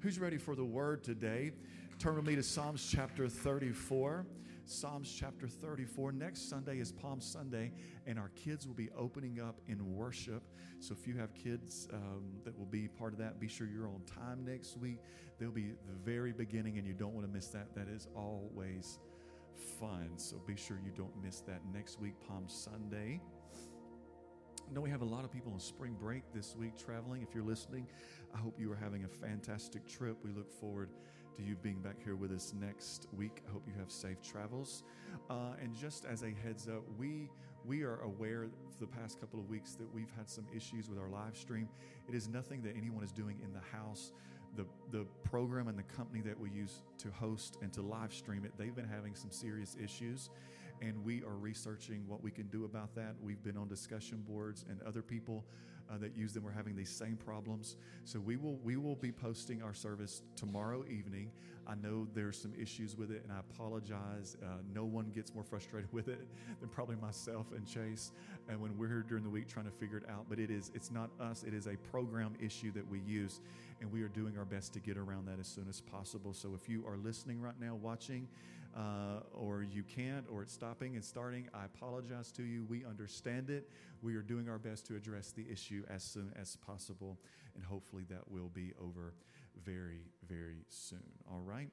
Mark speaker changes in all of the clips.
Speaker 1: Who's ready for the word today? Turn with me to Psalms chapter 34. Psalms chapter 34. Next Sunday is Palm Sunday, and our kids will be opening up in worship. So if you have kids um, that will be part of that, be sure you're on time next week. They'll be the very beginning, and you don't want to miss that. That is always fun. So be sure you don't miss that next week, Palm Sunday. Know we have a lot of people on spring break this week traveling. If you're listening, I hope you are having a fantastic trip. We look forward to you being back here with us next week. I hope you have safe travels. Uh, and just as a heads up, we we are aware for the past couple of weeks that we've had some issues with our live stream. It is nothing that anyone is doing in the house. The, the program and the company that we use to host and to live stream it, they've been having some serious issues and we are researching what we can do about that. We've been on discussion boards, and other people uh, that use them are having these same problems. So we will we will be posting our service tomorrow evening. I know there's some issues with it, and I apologize. Uh, no one gets more frustrated with it than probably myself and Chase. And when we're here during the week trying to figure it out, but it is it's not us. It is a program issue that we use, and we are doing our best to get around that as soon as possible. So if you are listening right now, watching uh, or you can't, or it's stopping and starting, I apologize to you. We understand it. We are doing our best to address the issue as soon as possible, and hopefully that will be over very, very soon. All right?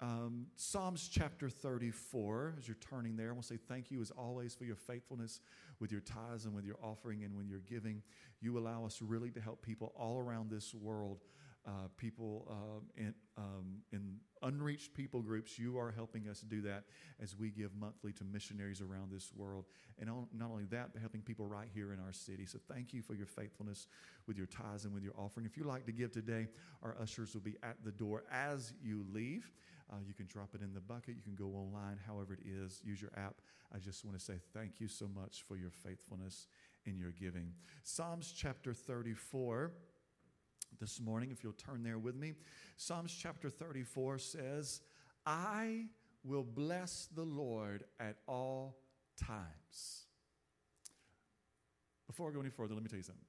Speaker 1: Um, Psalms chapter 34, as you're turning there, I want to say thank you as always for your faithfulness with your tithes and with your offering and when you're giving. You allow us really to help people all around this world uh, people uh, in, um, in unreached people groups. You are helping us do that as we give monthly to missionaries around this world. And not only that, but helping people right here in our city. So thank you for your faithfulness with your tithes and with your offering. If you'd like to give today, our ushers will be at the door as you leave. Uh, you can drop it in the bucket. You can go online, however it is. Use your app. I just want to say thank you so much for your faithfulness in your giving. Psalms chapter 34 this morning, if you'll turn there with me. Psalms chapter 34 says, I will bless the Lord at all times. Before I go any further, let me tell you something.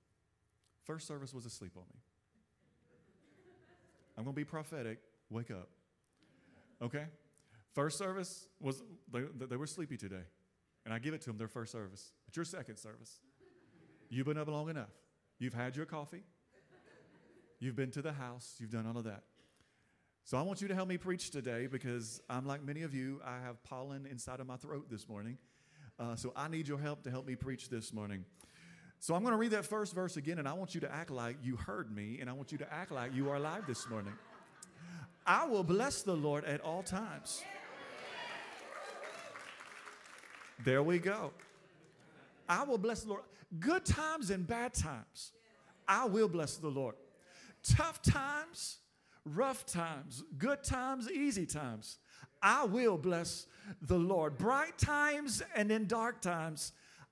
Speaker 1: First service was asleep on me. I'm going to be prophetic. Wake up. Okay? First service was, they, they were sleepy today. And I give it to them, their first service. It's your second service. You've been up long enough. You've had your coffee. You've been to the house, you've done all of that. So I want you to help me preach today because I'm like many of you, I have pollen inside of my throat this morning. Uh, so I need your help to help me preach this morning. So I'm going to read that first verse again, and I want you to act like you heard me, and I want you to act like you are alive this morning. I will bless the Lord at all times. There we go. I will bless the Lord. Good times and bad times. I will bless the Lord tough times, rough times, good times, easy times, I will bless the Lord. Bright times and in dark times,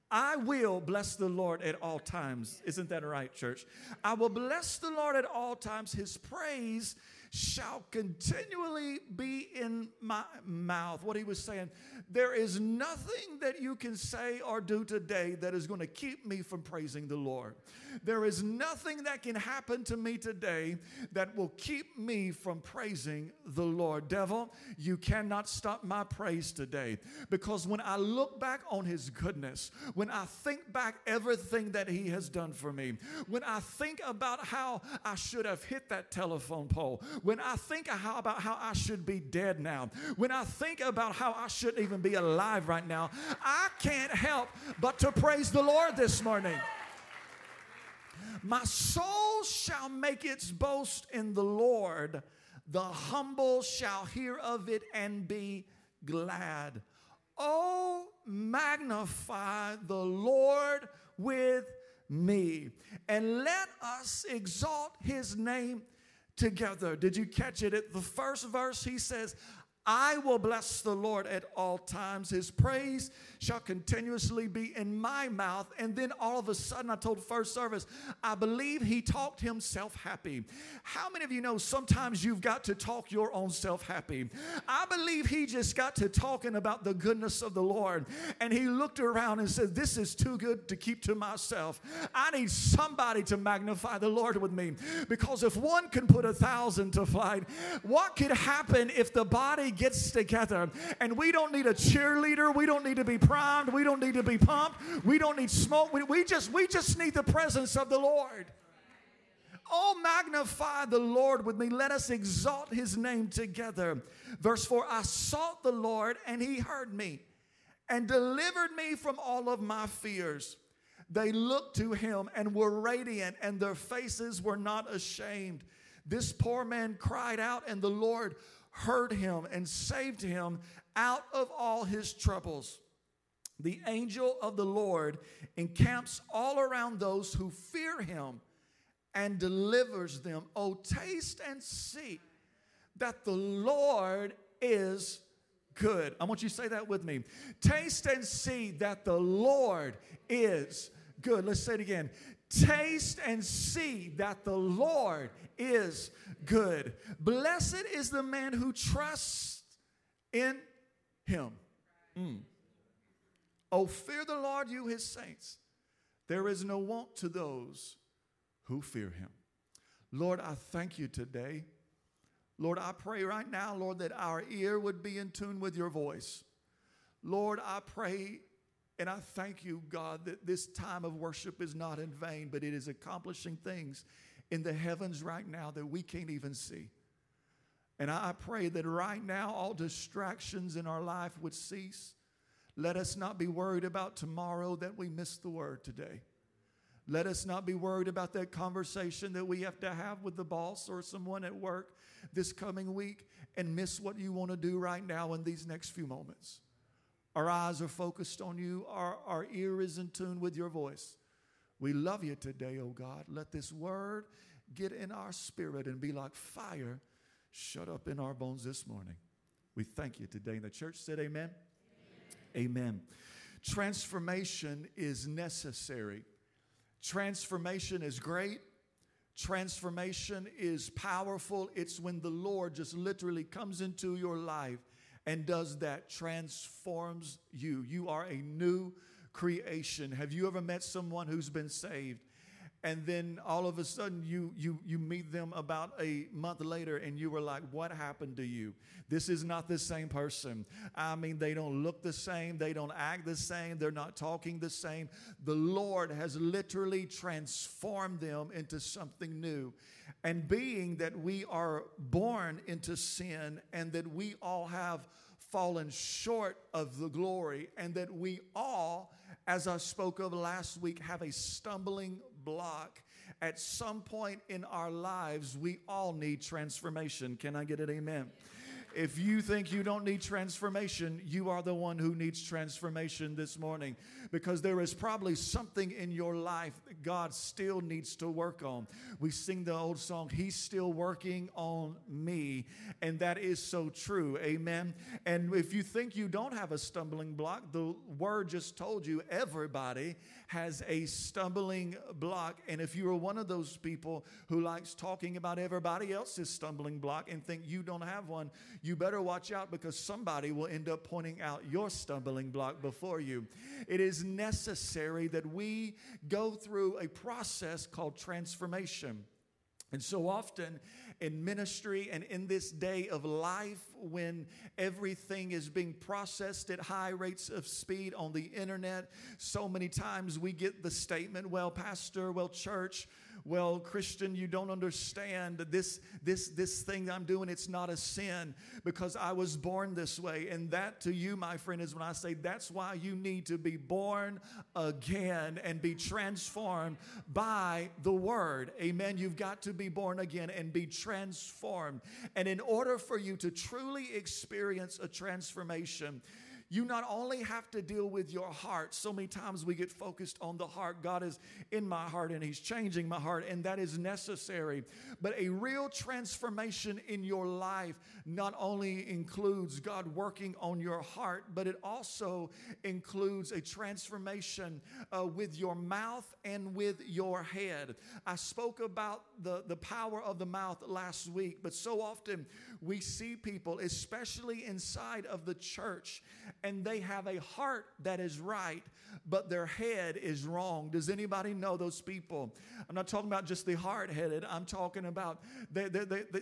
Speaker 1: I will bless the Lord at all times. Isn't that right, church? I will bless the Lord at all times. His praise shall continually be in my mouth. What he was saying, there is nothing that you can say or do today that is going to keep me from praising the Lord. There is nothing that can happen to me today that will keep me from praising the Lord. Devil, you cannot stop my praise today because when I look back on his goodness, when I think back everything that he has done for me, when I think about how I should have hit that telephone pole, when I think how, about how I should be dead now, when I think about how I shouldn't even be alive right now, I can't help but to praise the Lord this morning. My soul shall make its boast in the Lord. The humble shall hear of it and be glad. Oh, magnify the Lord with me, and let us exalt his name together. Did you catch it? At the first verse, he says, I will bless the Lord at all times. His praise shall continuously be in my mouth. And then all of a sudden, I told first service, I believe he talked himself happy. How many of you know sometimes you've got to talk your own self happy? I believe he just got to talking about the goodness of the Lord. And he looked around and said, This is too good to keep to myself. I need somebody to magnify the Lord with me. Because if one can put a thousand to flight, what could happen if the body gets together and we don't need a cheerleader, we don't need to be primed, we don't need to be pumped, we don't need smoke, we, we just we just need the presence of the Lord. Oh, magnify the Lord with me. Let us exalt his name together. Verse 4 I sought the Lord, and he heard me and delivered me from all of my fears. They looked to him and were radiant, and their faces were not ashamed. This poor man cried out, and the Lord heard him and saved him out of all his troubles. The angel of the Lord encamps all around those who fear him and delivers them. Oh, taste and see that the Lord is good. I want you to say that with me. Taste and see that the Lord is good. Let's say it again. Taste and see that the Lord is good. Blessed is the man who trusts in him. Mm. Oh, fear the Lord, you his saints. There is no want to those who fear him. Lord, I thank you today. Lord, I pray right now, Lord, that our ear would be in tune with your voice. Lord, I pray and I thank you, God, that this time of worship is not in vain, but it is accomplishing things in the heavens right now that we can't even see. And I pray that right now all distractions in our life would cease. Let us not be worried about tomorrow that we missed the word today. Let us not be worried about that conversation that we have to have with the boss or someone at work this coming week and miss what you want to do right now in these next few moments. Our eyes are focused on you, our, our ear is in tune with your voice. We love you today, oh God. Let this word get in our spirit and be like fire shut up in our bones this morning. We thank you today. And the church said, Amen. Amen. Transformation is necessary. Transformation is great. Transformation is powerful. It's when the Lord just literally comes into your life and does that, transforms you. You are a new creation. Have you ever met someone who's been saved and then all of a sudden you you you meet them about a month later and you were like what happened to you? This is not the same person. I mean they don't look the same. They don't act the same. They're not talking the same. The lord has literally transformed them into something new. And being that we are born into sin and that we all have fallen short of the glory and that we all as I spoke of last week, have a stumbling block. At some point in our lives, we all need transformation. Can I get it? Amen. If you think you don't need transformation, you are the one who needs transformation this morning because there is probably something in your life that God still needs to work on. We sing the old song, He's still working on me. And that is so true. Amen. And if you think you don't have a stumbling block, the word just told you everybody has a stumbling block. And if you are one of those people who likes talking about everybody else's stumbling block and think you don't have one, you better watch out because somebody will end up pointing out your stumbling block before you. It is necessary that we go through a process called transformation. And so often in ministry and in this day of life when everything is being processed at high rates of speed on the internet, so many times we get the statement, well, Pastor, well, church, well christian you don't understand this this this thing i'm doing. It's not a sin because i was born this way. And that to you my friend is when i say that's why you need to be born again and be transformed by the word. Amen. You've got to be born again and be transformed. And in order for you to truly experience a transformation you not only have to deal with your heart, so many times we get focused on the heart. God is in my heart and He's changing my heart, and that is necessary. But a real transformation in your life not only includes God working on your heart, but it also includes a transformation uh, with your mouth and with your head. I spoke about the, the power of the mouth last week, but so often we see people, especially inside of the church, and they have a heart that is right, but their head is wrong. Does anybody know those people? I'm not talking about just the hard headed, I'm talking about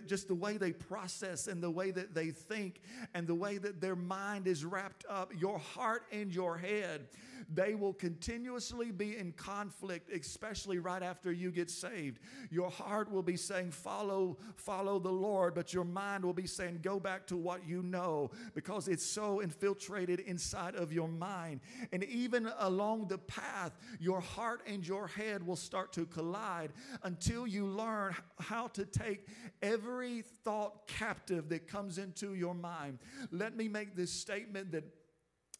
Speaker 1: just the way they process and the way that they think and the way that their mind is wrapped up. Your heart and your head they will continuously be in conflict, especially right after you get saved. Your heart will be saying, Follow, follow the Lord, but your mind will be saying, Go back to what you know because it's so infiltrated inside of your mind. And even along the path, your heart and your head will start to collide until you learn how to take every thought captive that comes into your mind. Let me make this statement that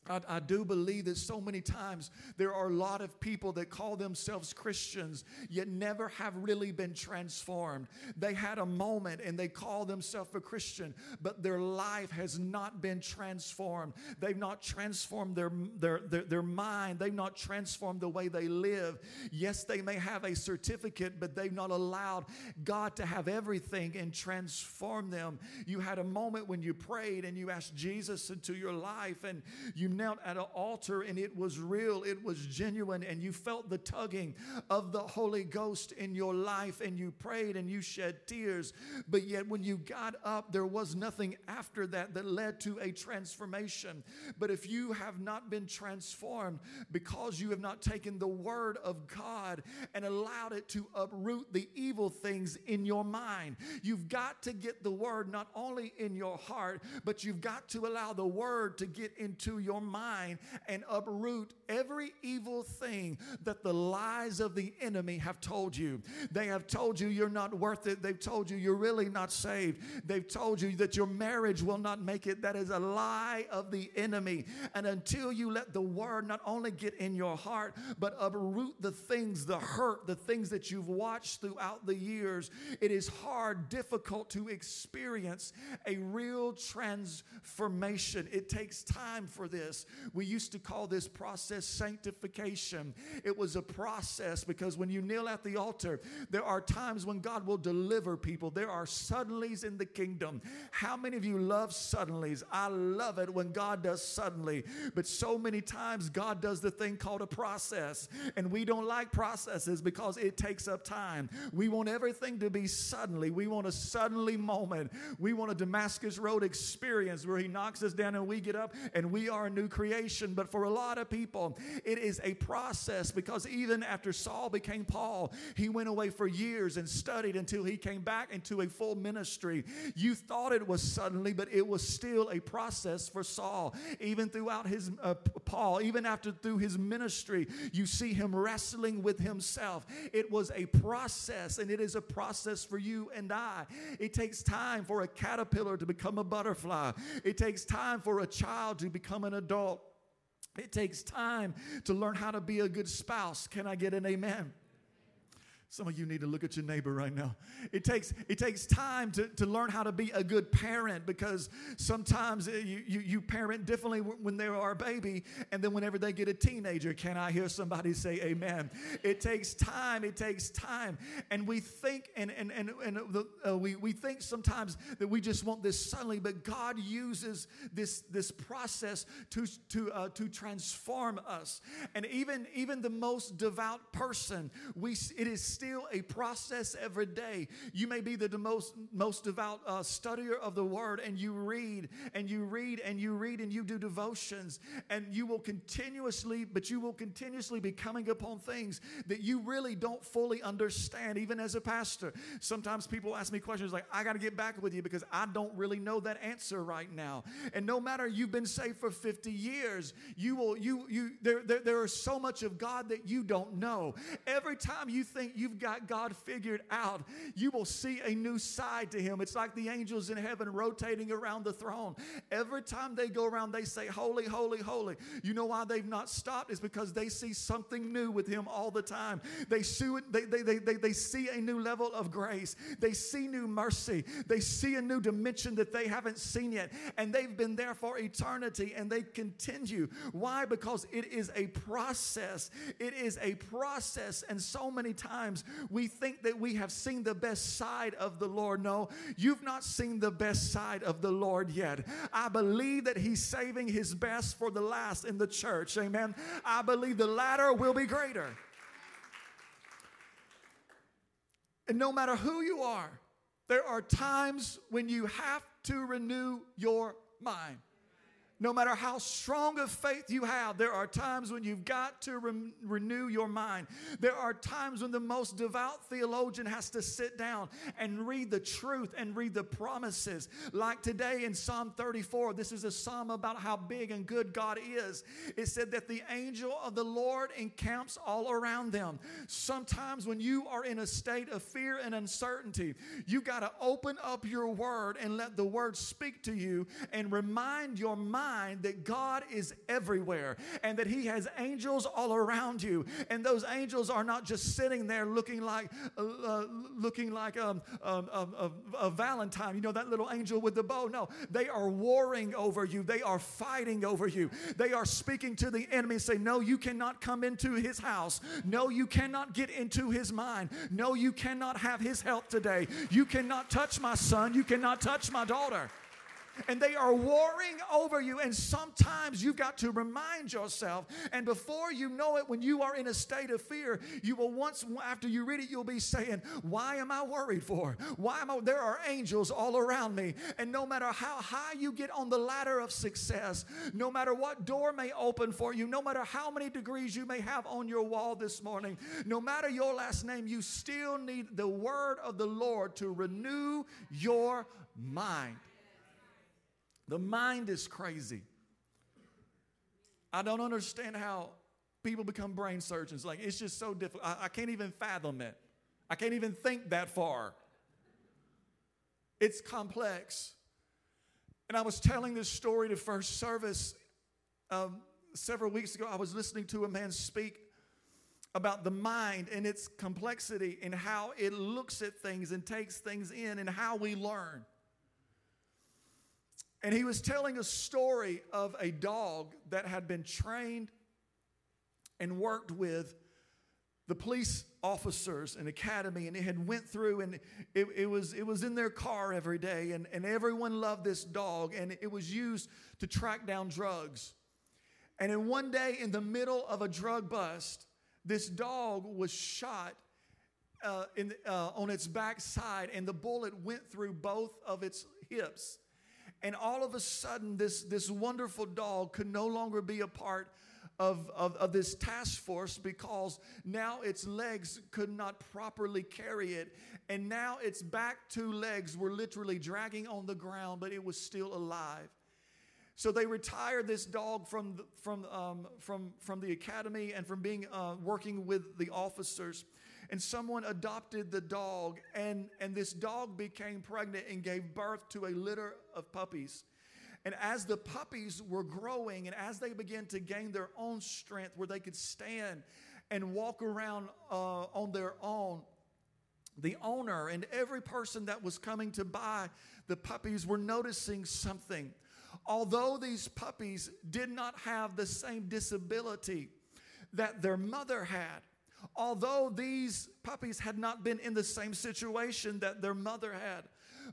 Speaker 1: I, I, do believe that so many times there are a lot of people that call themselves Christians yet never have really been transformed. They had a moment and they call themselves a Christian, but their life has not been transformed. They've not transformed their, their, their, their mind, they've not transformed the way they live. Yes, they may have a certificate, but they've not allowed God to have everything and transform them. You had a moment when you prayed and you asked Jesus into your life and you knelt at an altar and it was real, it was genuine, and you felt the tugging of the Holy Ghost in your life, and you prayed and you shed tears. But yet, when you got up, there was nothing after that that led to a transformation. But if you have not been transformed because you have not taken the Word of God and allowed it to uproot the evil things in your mind, you've got to get the Word not only in your heart, but you've got to allow the Word to get into your mind and uproot every evil thing that the lies of the enemy have told you. They have told you you're not worth it. They've told you you're really not saved. They've told you that your marriage will not make it. That is a lie of the enemy. And until you let the word not only get in your heart, but uproot the things, the hurt, the things that you've watched throughout the years, it is hard, difficult to experience a real transformation. It takes time for this this. We used to call this process sanctification. It was a process because when you kneel at the altar, there are times when God will deliver people. There are suddenlies in the kingdom. How many of you love suddenlies? I love it when God does suddenly. But so many times God does the thing called a process. And we don't like processes because it takes up time. We want everything to be suddenly. We want a suddenly moment. We want a Damascus Road experience where He knocks us down and we get up and we are new creation. But for a lot of people, it is a process because even after Saul became Paul, he went away for years and studied until he came back into a full ministry. You thought it was suddenly, but it was still a process for Saul. Even throughout his uh, Paul, even after through his ministry, you see him wrestling with himself. It was a process, and it is a process for you and I. It takes time for a caterpillar to become a butterfly. It takes time for a child to become an adult adult. It takes time to learn how to be a good spouse. Can I get an amen? Some of you need to look at your neighbor right now. It takes, it takes time to, to learn how to be a good parent because sometimes you, you, you parent differently when they are a baby and then whenever they get a teenager. Can I hear somebody say amen? It takes time. It takes time. And we think, and, and, and, and the, uh, we, we think sometimes that we just want this suddenly, but God uses this, this process to, to, uh, to transform us. And even, even the most devout person, we, it is still a process every day. You may be the most, most devout uh, studier of the word, and you read and you read and you read and you do devotions, and you will continuously, but you will continuously be coming upon things that you really don't fully understand, even as a pastor. Sometimes people ask me questions like, I got to get back with you because I don't really know that answer right now. And no matter you've been saved for 50 years, you will, you, you, there, there, there is so much of God that you don't know. Every time you think you you've got God figured out, you will see a new side to Him. It's like the angels in heaven rotating around the throne. Every time they go around, they say, Holy, holy, holy. You know why they've not stopped? Is because they see something new with Him all the time. They see, they, they, they, they, they see a new level of grace, they see new mercy, they see a new dimension that they haven't seen yet. And they've been there for eternity and they continue. Why? Because it is a process. It is a process. And so many times we think that we have seen the best side of the Lord. No, you've not seen the best side of the Lord yet. I believe that He's saving His best for the last in the church. Amen. I believe the latter will be greater. And no matter who you are, there are times when you have to renew your mind. No matter how strong of faith you have, there are times when you've got to re- renew your mind. There are times when the most devout theologian has to sit down and read the truth and read the promises. Like today in Psalm 34, this is a psalm about how big and good God is. It said that the angel of the Lord encamps all around them. Sometimes when you are in a state of fear and uncertainty, you got to open up your word and let the word speak to you and remind your mind mind that God is everywhere and that He has angels all around you. And those angels are not just sitting there looking like uh, uh looking like um, um, um, a, Valentine, you know, that little angel with the bow. No, they are warring over you. They are fighting over you. They are speaking to the enemy, say, No, you cannot come into his house. No, you cannot get into his mind. No, you cannot have his help today. You cannot touch my son. You cannot touch my daughter and they are warring over you. And sometimes you've got to remind yourself. And before you know it, when you are in a state of fear, you will once, after you read it, you'll be saying, Why am I worried for? Why am I? There are angels all around me. And no matter how high you get on the ladder of success, no matter what door may open for you, no matter how many degrees you may have on your wall this morning, no matter your last name, you still need the word of the Lord to renew your mind. The mind is crazy. I don't understand how people become brain surgeons. Like, it's just so difficult. I, I can't even fathom it. I can't even think that far. It's complex. And I was telling this story to first service um, several weeks ago. I was listening to a man speak about the mind and its complexity and how it looks at things and takes things in and how we learn. And he was telling a story of a dog that had been trained and worked with the police officers and academy and it had went through and it, it, was, it was in their car every day and, and everyone loved this dog and it was used to track down drugs. And in one day in the middle of a drug bust this dog was shot uh, in, uh, on its backside and the bullet went through both of its hips and all of a sudden, this, this wonderful dog could no longer be a part of, of, of, this task force because now its legs could not properly carry it. And now its back two legs were literally dragging on the ground, but it was still alive. So they retired this dog from from, um, from, from the academy and from being uh, working with the officers and someone adopted the dog, and, and this dog became pregnant and gave birth to a litter of puppies. And as the puppies were growing and as they began to gain their own strength where they could stand and walk around uh, on their own, the owner and every person that was coming to buy the puppies were noticing something. Although these puppies did not have the same disability that their mother had, although these puppies had not been in the same situation that their mother had,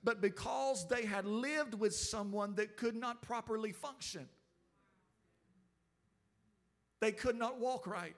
Speaker 1: but because they had lived with someone that could not properly function, they could not walk right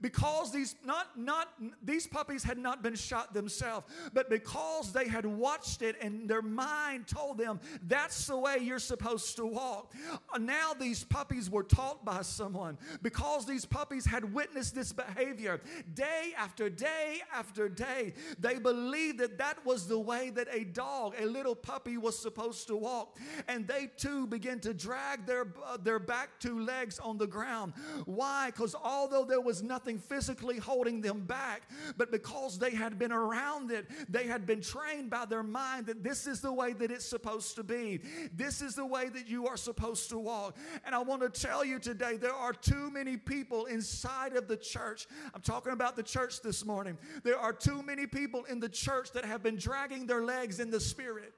Speaker 1: because these not not these puppies had not been shot themselves but because they had watched it and their mind told them that's the way you're supposed to walk. Now these puppies were taught by someone. Because these puppies had witnessed this behavior day after day after day they believed that that was the way that a dog a little puppy was supposed to walk. And they too began to drag their uh, their back two legs on the ground. Why? Because although there was no nothing physically holding them back, but because they had been around it, they had been trained by their mind that this is the way that it's supposed to be. This is the way that you are supposed to walk. And I want to tell you today there are too many people inside of the church. I'm talking about the church this morning. There are too many people in the church that have been dragging their legs in the spirit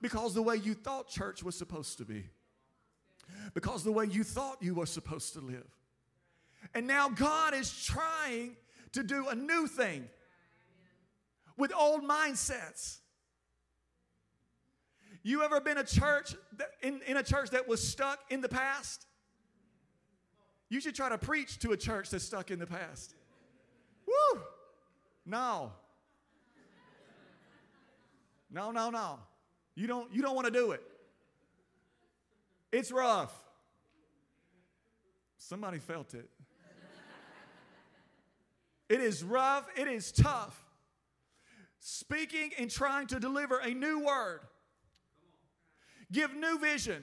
Speaker 1: because the way you thought church was supposed to be, because the way you thought you were supposed to live. And now God is trying to do a new thing with old mindsets. You ever been a church that, in, in a church that was stuck in the past? You should try to preach to a church that's stuck in the past. Woo! No. No, no, no. You don't, you don't want to do it. It's rough. Somebody felt it. It is rough, it is tough. Speaking and trying to deliver a new word, give new vision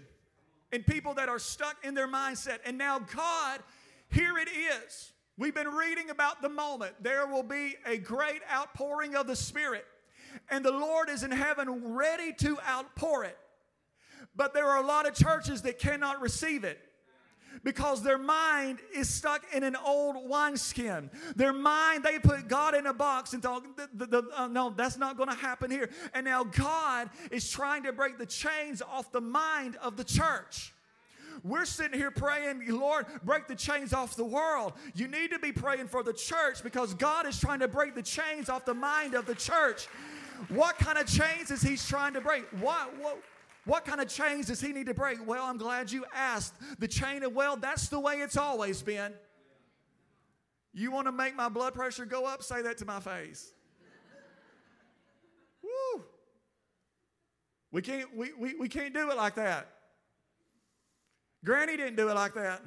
Speaker 1: in people that are stuck in their mindset. And now, God, here it is. We've been reading about the moment. There will be a great outpouring of the Spirit and the Lord is in heaven ready to outpour it. But there are a lot of churches that cannot receive it because their mind is stuck in an old wineskin. Their mind, they put God in a box and thought, the, the, the, uh, no, that's not going to happen here. And now God is trying to break the chains off the mind of the church. We're sitting here praying, Lord, break the chains off the world. You need to be praying for the church because God is trying to break the chains off the mind of the church. What kind of chains is he trying to break? What, what, what kind of chains does he need to break? Well, I'm glad you asked. The chain of, well, that's the way it's always been. You want to make my blood pressure go up? Say that to my face. Woo. We can't, we, we, we can't do it like that. Granny didn't do it like that.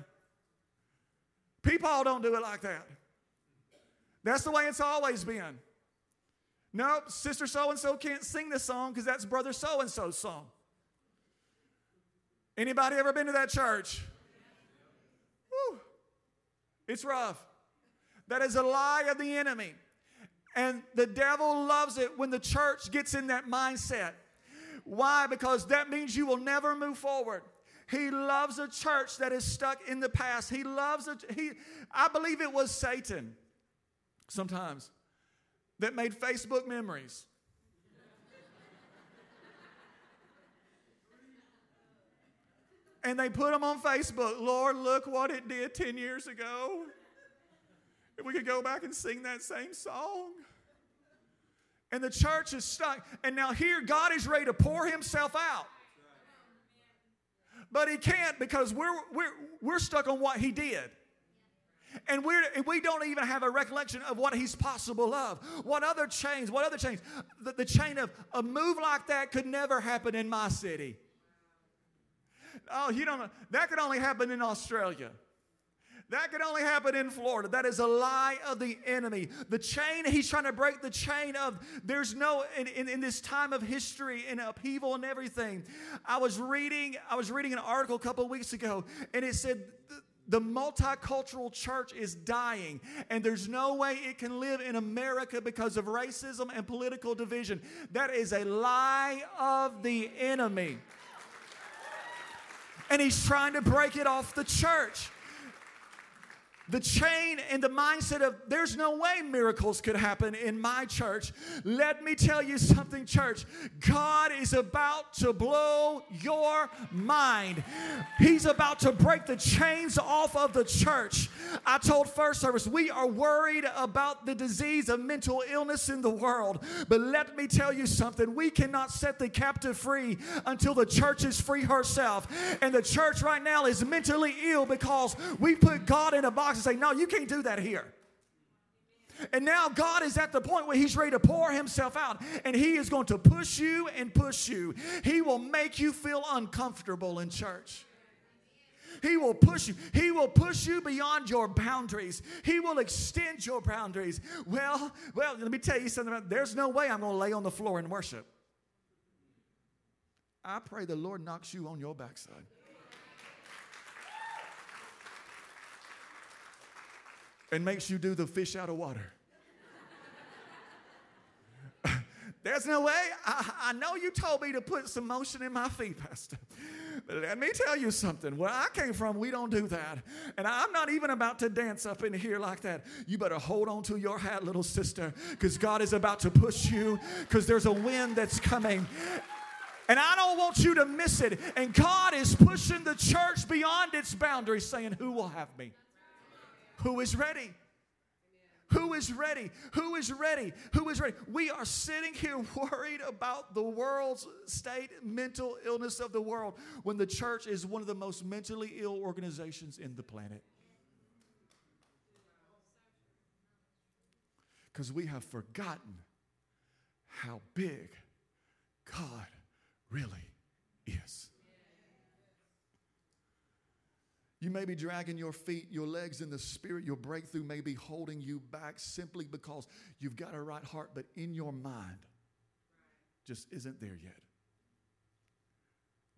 Speaker 1: People don't do it like that. That's the way it's always been. Nope, sister so and so can't sing this song because that's brother so and so's song. Anybody ever been to that church? It's rough. That is a lie of the enemy. And the devil loves it when the church gets in that mindset. Why? Because that means you will never move forward. He loves a church that is stuck in the past. He loves a he I believe it was Satan sometimes that made Facebook memories. And they put them on Facebook. Lord, look what it did 10 years ago. If we could go back and sing that same song. And the church is stuck. And now here, God is ready to pour himself out. But he can't because we're, we're, we're stuck on what he did. And we're, we don't even have a recollection of what he's possible of. What other chains, what other chains? The, the chain of a move like that could never happen in my city. Oh, you don't know. That could only happen in Australia. That could only happen in Florida. That is a lie of the enemy. The chain, he's trying to break the chain of there's no in, in, in, this time of history and upheaval and everything. I was reading, I was reading an article a couple of weeks ago, and it said the multicultural church is dying, and there's no way it can live in America because of racism and political division. That is a lie of the enemy. And he's trying to break it off the church the chain and the mindset of there's no way miracles could happen in my church. Let me tell you something, church. God is about to blow your mind. He's about to break the chains off of the church. I told first service, we are worried about the disease of mental illness in the world. But let me tell you something. We cannot set the captive free until the church is free herself. And the church right now is mentally ill because we put God in a box and say, No, you can't do that here. And now God is at the point where He's ready to pour Himself out, and He is going to push you and push you. He will make you feel uncomfortable in church. He will push you. He will push you beyond your boundaries. He will extend your boundaries. Well, well, let me tell you something. There's no way I'm going to lay on the floor and worship. I pray the Lord knocks you on your backside. And makes you do the fish out of water. There's no way. I, I, know you told me to put some motion in my feet, Pastor. But let me tell you something. Where I came from, we don't do that. And I'm not even about to dance up in here like that. You better hold on to your hat, little sister, because God is about to push you, because there's a wind that's coming. And I don't want you to miss it. And God is pushing the church beyond its boundaries, saying, Who will have me? Who is ready? Who is ready? Who is ready? Who is ready? We are sitting here worried about the world's state, mental illness of the world, when the church is one of the most mentally ill organizations in the planet. Because we have forgotten how big God really is. You may be dragging your feet, your legs in the spirit. Your breakthrough may be holding you back simply because you've got a right heart, but in your mind just isn't there yet.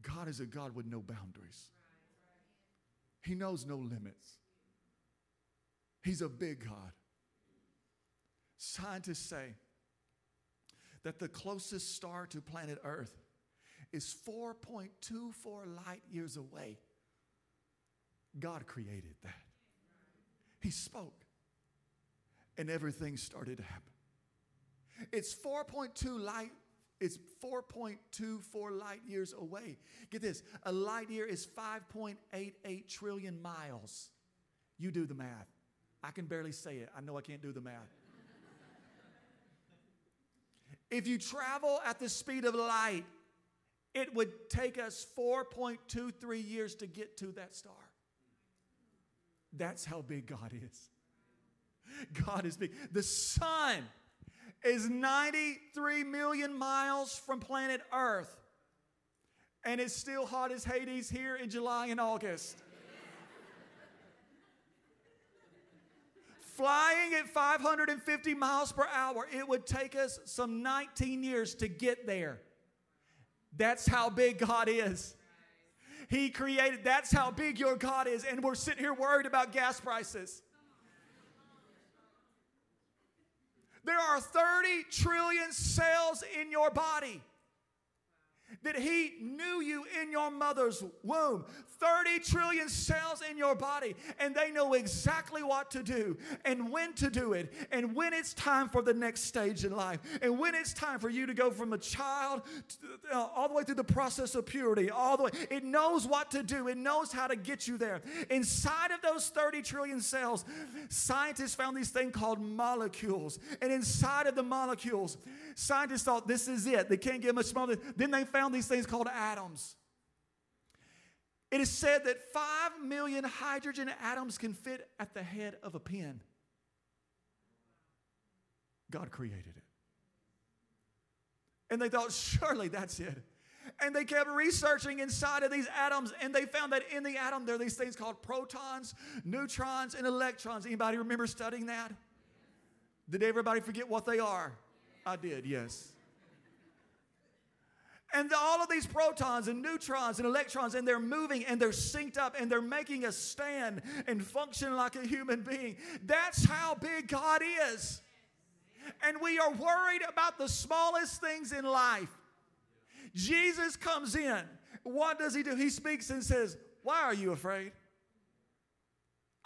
Speaker 1: God is a God with no boundaries, He knows no limits. He's a big God. Scientists say that the closest star to planet Earth is 4.24 light years away. God created that. He spoke, and everything started to happen. It's 4.2 light. It's 4.24 light years away. Get this a light year is 5.88 trillion miles. You do the math. I can barely say it. I know I can't do the math. if you travel at the speed of light, it would take us 4.23 years to get to that star. That's how big God is. God is big. The sun is 93 million miles from planet Earth, and it's still hot as Hades here in July and August. Flying at 550 miles per hour, it would take us some 19 years to get there. That's how big God is. He created, that's how big your God is. And we're sitting here worried about gas prices. There are 30 trillion cells in your body that He knew you in your mother's womb. 30 trillion cells in your body, and they know exactly what to do and when to do it, and when it's time for the next stage in life, and when it's time for you to go from a child to, uh, all the way through the process of purity, all the way. It knows what to do, it knows how to get you there. Inside of those 30 trillion cells, scientists found these things called molecules, and inside of the molecules, scientists thought this is it. They can't get much smaller. Then they found these things called atoms. It is said that 5 million hydrogen atoms can fit at the head of a pin. God created it. And they thought, surely that's it. And they kept researching inside of these atoms, and they found that in the atom there are these things called protons, neutrons, and electrons. Anybody remember studying that? Did everybody forget what they are? I did, yes. And all of these protons and neutrons and electrons, and they're moving and they're synced up and they're making us stand and function like a human being. That's how big God is. And we are worried about the smallest things in life. Jesus comes in. What does he do? He speaks and says, Why are you afraid?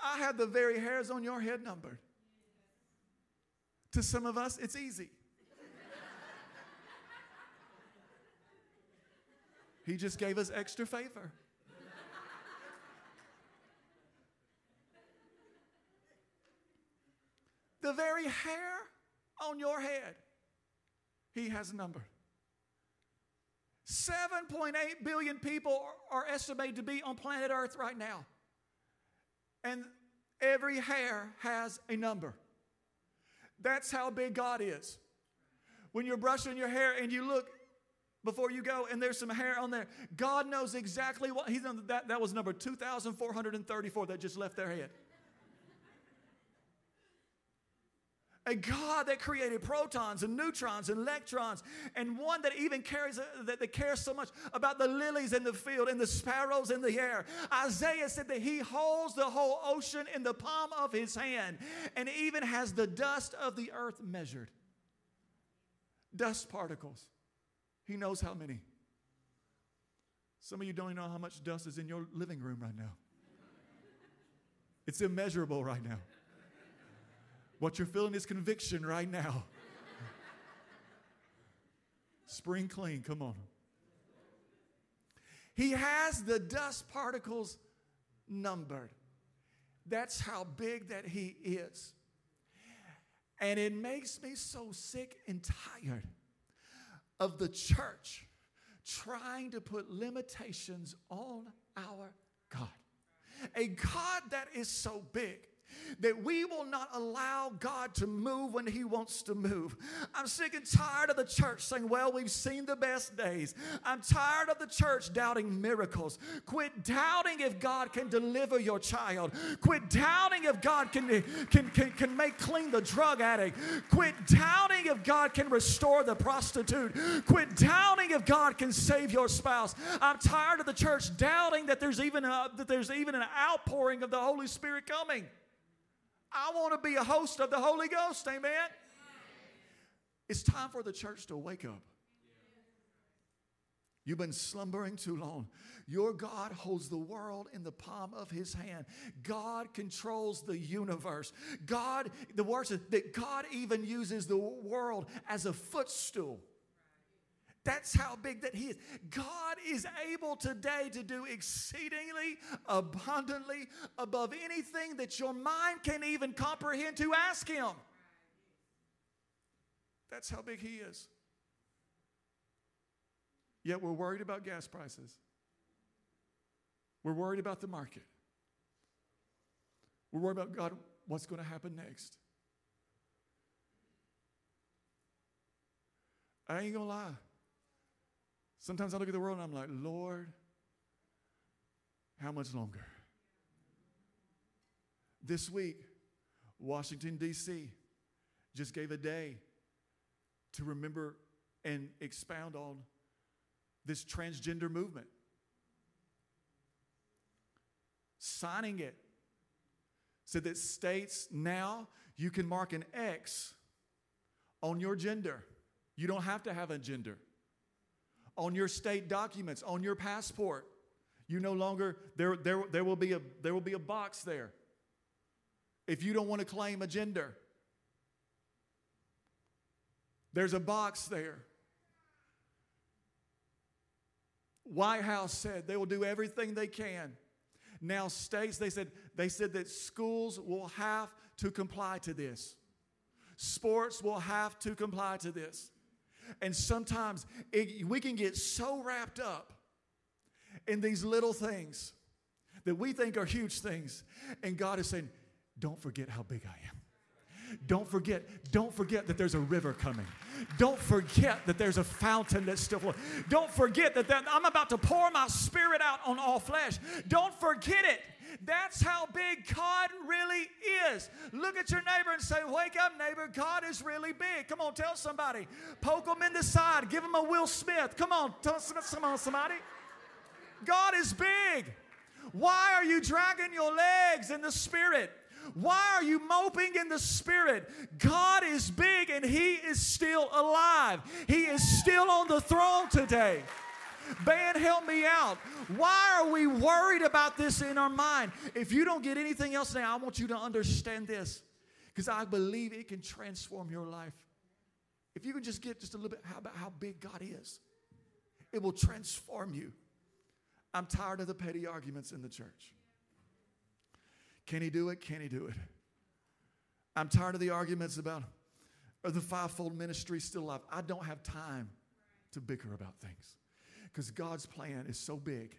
Speaker 1: I have the very hairs on your head numbered. To some of us, it's easy. He just gave us extra favor. the very hair on your head, He has numbered. 7.8 billion people are estimated to be on planet Earth right now. And every hair has a number. That's how big God is. When you're brushing your hair and you look before you go and there's some hair on there. God knows exactly what he's done. That, that was number 2,434 that just left their head. A God that created protons and neutrons and electrons, and one that even cares that, that cares so much about the lilies in the field and the sparrows in the air. Isaiah said that he holds the whole ocean in the palm of his hand, and even has the dust of the earth measured. Dust particles. He knows how many. Some of you don't even know how much dust is in your living room right now. It's immeasurable right now. What you're feeling is conviction right now. Spring clean, come on. He has the dust particles numbered. That's how big that He is. And it makes me so sick and tired of the church trying to put limitations on our God. A God that is so big that we will not allow God to move when He wants to move. I'm sick and tired of the church saying, Well, we've seen the best days. I'm tired of the church doubting miracles. Quit doubting if God can deliver your child. Quit doubting if God can, can, can, can make clean the drug addict. Quit doubting if God can restore the prostitute. Quit doubting if God can save your spouse. I'm tired of the church doubting that there's even a, that there's even an outpouring of the Holy Spirit coming. I want to be a host of the Holy Ghost. Amen. It's time for the church to wake up. You've been slumbering too long. Your God holds the world in the palm of his hand. God controls the universe. God, the word says that God even uses the world as a footstool. That's how big that He is. God is able today to do exceedingly abundantly above anything that your mind can even comprehend to ask Him. That's how big He is. Yet we're worried about gas prices. We're worried about the market. We're worried about God, what's going to happen next. I ain't gonna lie. Sometimes I look at the world and I'm like, Lord, how much longer? This week, Washington, D.C. just gave a day to remember and expound on this transgender movement. Signing it said that states now you can mark an X on your gender. You don't have to have a gender on your state documents, on your passport. You no longer, there, there, there, will be a, there will be a box there. If you don't want to claim a gender, there's a box there. White House said they will do everything they can. Now states they said they said that schools will have to comply to this. Sports will have to comply to this. And sometimes it, we can get so wrapped up in these little things that we think are huge things. And God is saying, don't forget how big I am. Don't forget, don't forget that there's a river coming. Don't forget that there's a fountain that's still flowing. Don't forget that, that I'm about to pour my spirit out on all flesh. Don't forget it. That's how big God really is. Look at your neighbor and say, Wake up, neighbor. God is really big. Come on, tell somebody. Poke them in the side. Give them a Will Smith. Come on, tell uh, somebody. God is big. Why are you dragging your legs in the spirit? Why are you moping in the spirit? God is big and He is still alive. He is still on the throne today. Band, help me out. Why are we worried about this in our mind? If you don't get anything else now, I want you to understand this because I believe it can transform your life. If you can just get just a little bit how about how big God is, it will transform you. I'm tired of the petty arguments in the church. Can he do it? Can he do it? I'm tired of the arguments about are the fivefold ministry still alive? I don't have time to bicker about things because God's plan is so big.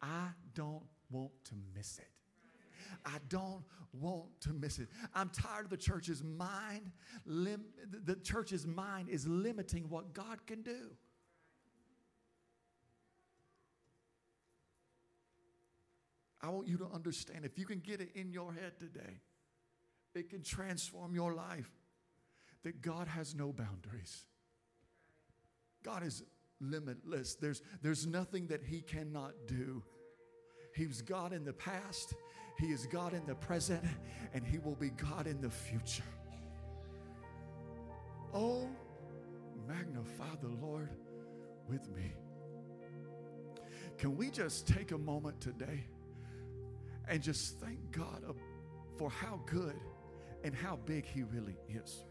Speaker 1: I don't want to miss it. I don't want to miss it. I'm tired of the church's mind. Lim- the church's mind is limiting what God can do. I want you to understand if you can get it in your head today, it can transform your life. that God has no boundaries. God is limitless. There's, there's nothing that He cannot do. He's God in the past, He is God in the present, and He will be God in the future. Oh, magnify the Lord with me. Can we just take a moment today and just thank God uh, for how good and how big He really is?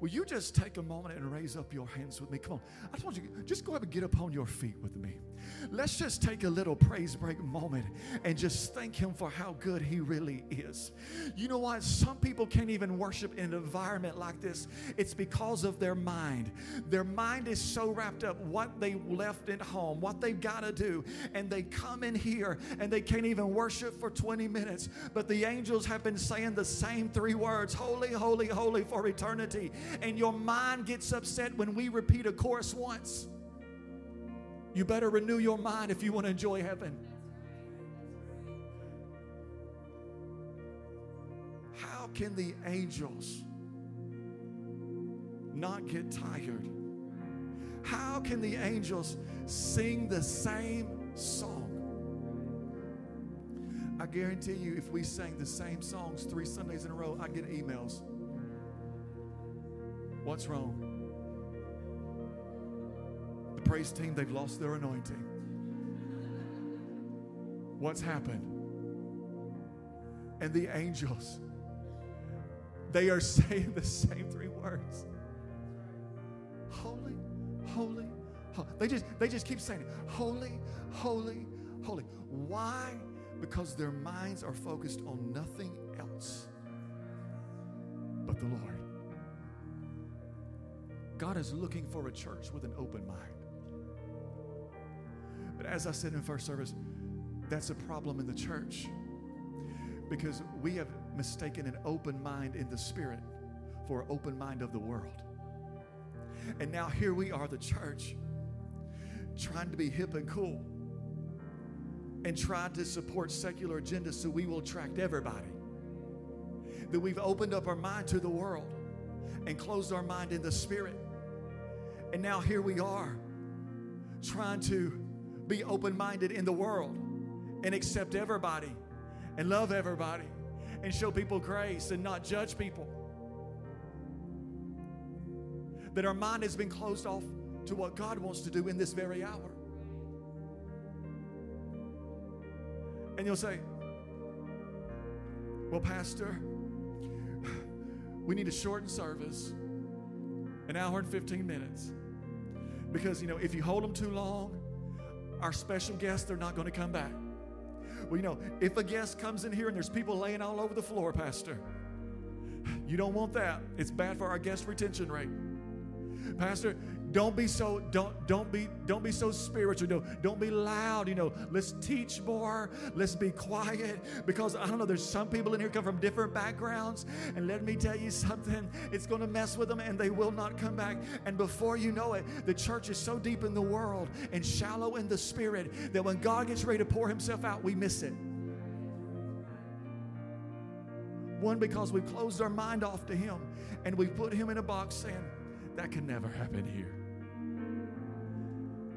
Speaker 1: Will you just take a moment and raise up your hands with me? Come on. I just want you just go ahead and get up on your feet with me. Let's just take a little praise break moment and just thank Him for how good He really is. You know what? Some people can't even worship in an environment like this. It's because of their mind. Their mind is so wrapped up what they left at home, what they've got to do, and they come in here and they can't even worship for 20 minutes. But the angels have been saying the same three words Holy, holy, holy for eternity. And your mind gets upset when we repeat a chorus once. You better renew your mind if you want to enjoy heaven. How can the angels not get tired? How can the angels sing the same song? I guarantee you, if we sang the same songs three Sundays in a row, I'd get emails. What's wrong? The praise team, they've lost their anointing. What's happened? And the angels, they are saying the same three words Holy, holy, holy. They just, they just keep saying it. Holy, holy, holy. Why? Because their minds are focused on nothing else but the Lord. God is looking for a church with an open mind. But as I said in first service, that's a problem in the church because we have mistaken an open mind in the spirit for an open mind of the world. And now here we are, the church, trying to be hip and cool and trying to support secular agendas so we will attract everybody. That we've opened up our mind to the world and closed our mind in the spirit. And now here we are trying to be open minded in the world and accept everybody and love everybody and show people grace and not judge people. That our mind has been closed off to what God wants to do in this very hour. And you'll say, Well, Pastor, we need to shorten service an hour and 15 minutes. Because, you know, if you hold them too long, our special guests, they're not going to come back. Well, you know, if a guest comes in here and there's people laying all over the floor, Pastor, you don't want that. It's bad for our guest retention rate. Pastor, don't be so don't don't be don't be so spiritual. Don't, don't be loud. You know, let's teach more. Let's be quiet because I don't know. There's some people in here come from different backgrounds, and let me tell you something. It's going to mess with them, and they will not come back. And before you know it, the church is so deep in the world and shallow in the spirit that when God gets ready to pour Himself out, we miss it. One, because we've closed our mind off to Him and we've put Him in a box saying, that can never happen here.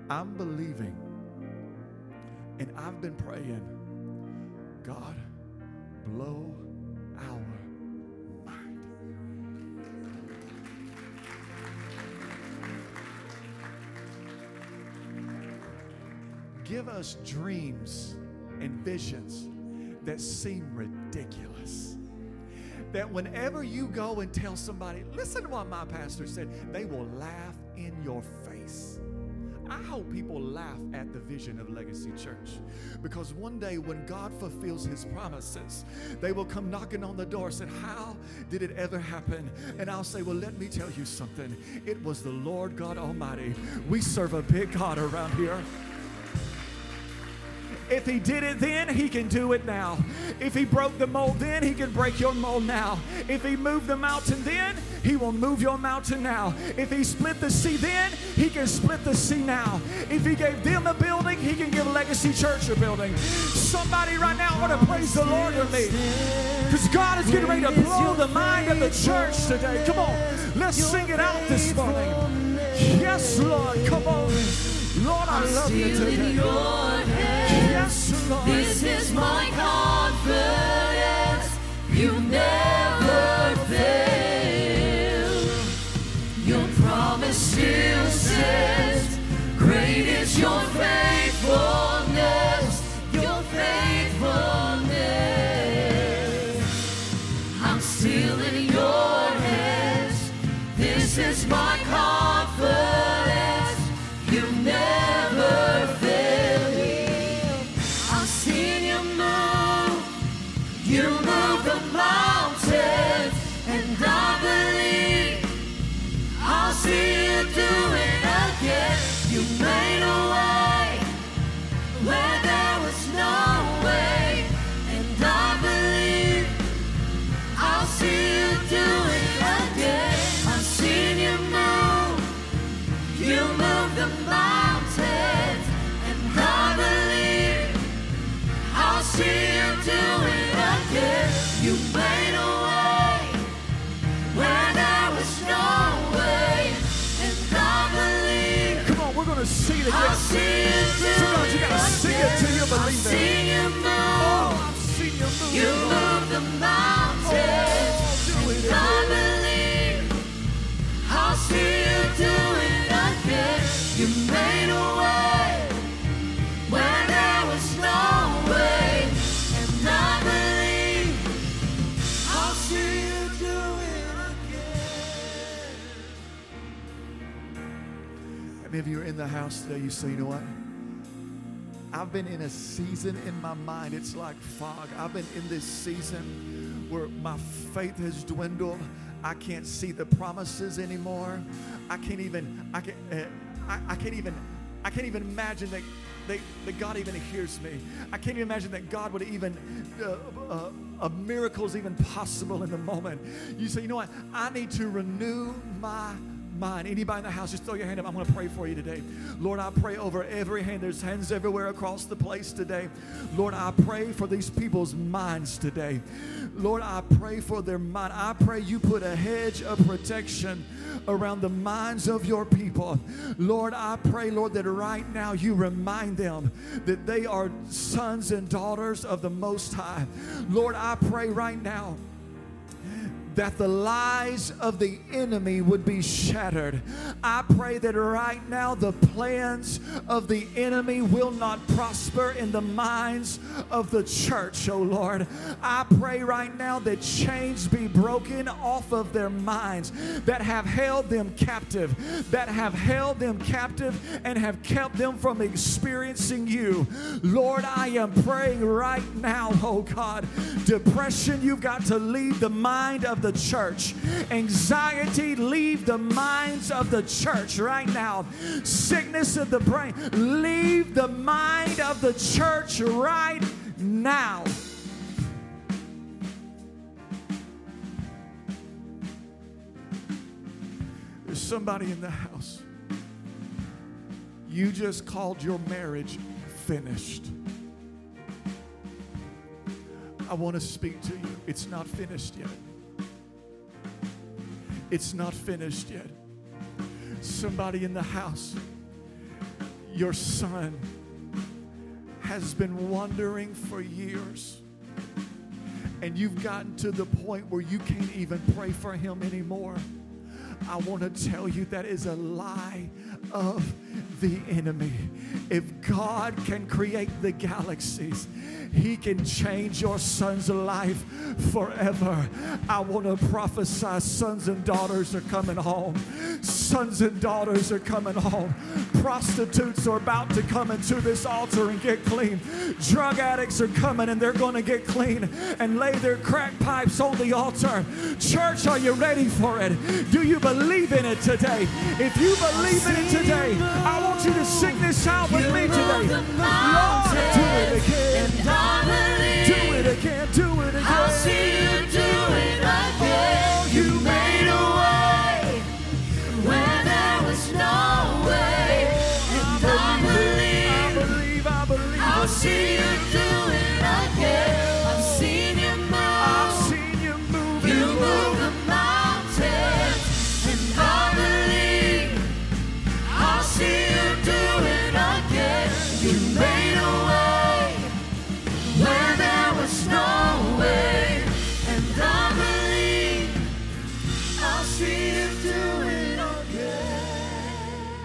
Speaker 1: I'm believing and I've been praying, God, blow our mind. Give us dreams and visions that seem ridiculous. That whenever you go and tell somebody, listen to what my pastor said, they will laugh in your face. I hope people laugh at the vision of Legacy Church because one day when God fulfills his promises, they will come knocking on the door and say, How did it ever happen? And I'll say, Well, let me tell you something. It was the Lord God Almighty. We serve a big God around here. If he did it then, he can do it now. If he broke the mold then, he can break your mold now. If he moved the mountain then, he will move your mountain now. If he split the sea then, he can split the sea now. If he gave them a building, he can give Legacy Church a building. Somebody right now want to praise the Lord with me. Because God is getting ready to blow the mind of the church today. Come on, let's sing it out this morning. Yes, Lord, come on. Lord, I love you today.
Speaker 2: This is my confidence. You never fail. Your promise still stands. Great is your faithfulness.
Speaker 1: Many of you are in the house today? You say, you know what? I've been in a season in my mind, it's like fog. I've been in this season where my faith has dwindled. I can't see the promises anymore. I can't even, I can't, uh, I, I can't even, I can't even imagine that, that, that God even hears me. I can't even imagine that God would even, uh, uh, a miracle is even possible in the moment. You say, you know what? I need to renew my mind. Anybody in the house, just throw your hand up. I'm going to pray for you today. Lord, I pray over every hand. There's hands everywhere across the place today. Lord, I pray for these people's minds today. Lord, I pray for their mind. I pray you put a hedge of protection around the minds of your people. Lord, I pray, Lord, that right now you remind them that they are sons and daughters of the Most High. Lord, I pray right now that the lies of the enemy would be shattered. I pray that right now the plans of the enemy will not prosper in the minds of the church, oh Lord. I pray right now that chains be broken off of their minds that have held them captive, that have held them captive and have kept them from experiencing you. Lord, I am praying right now, oh God, depression, you've got to leave the mind of the church. Anxiety, leave the minds of the church right now. Sickness of the brain, leave the mind of the church right now. There's somebody in the house. You just called your marriage finished. I want to speak to you. It's not finished yet. It's not finished yet. Somebody in the house, your son has been wandering for years. And you've gotten to the point where you can't even pray for him anymore. I want to tell you that is a lie of the enemy. If God can create the galaxies, he can change your son's life forever. I want to prophesy sons and daughters are coming home. Sons and daughters are coming home. Prostitutes are about to come into this altar and get clean. Drug addicts are coming and they're going to get clean and lay their crack pipes on the altar. Church, are you ready for it? Do you believe in it today? If you believe in it today, I want you to sing this out with me today. Lord, do it again. Do it again. Do it again.
Speaker 2: I'll see you do it.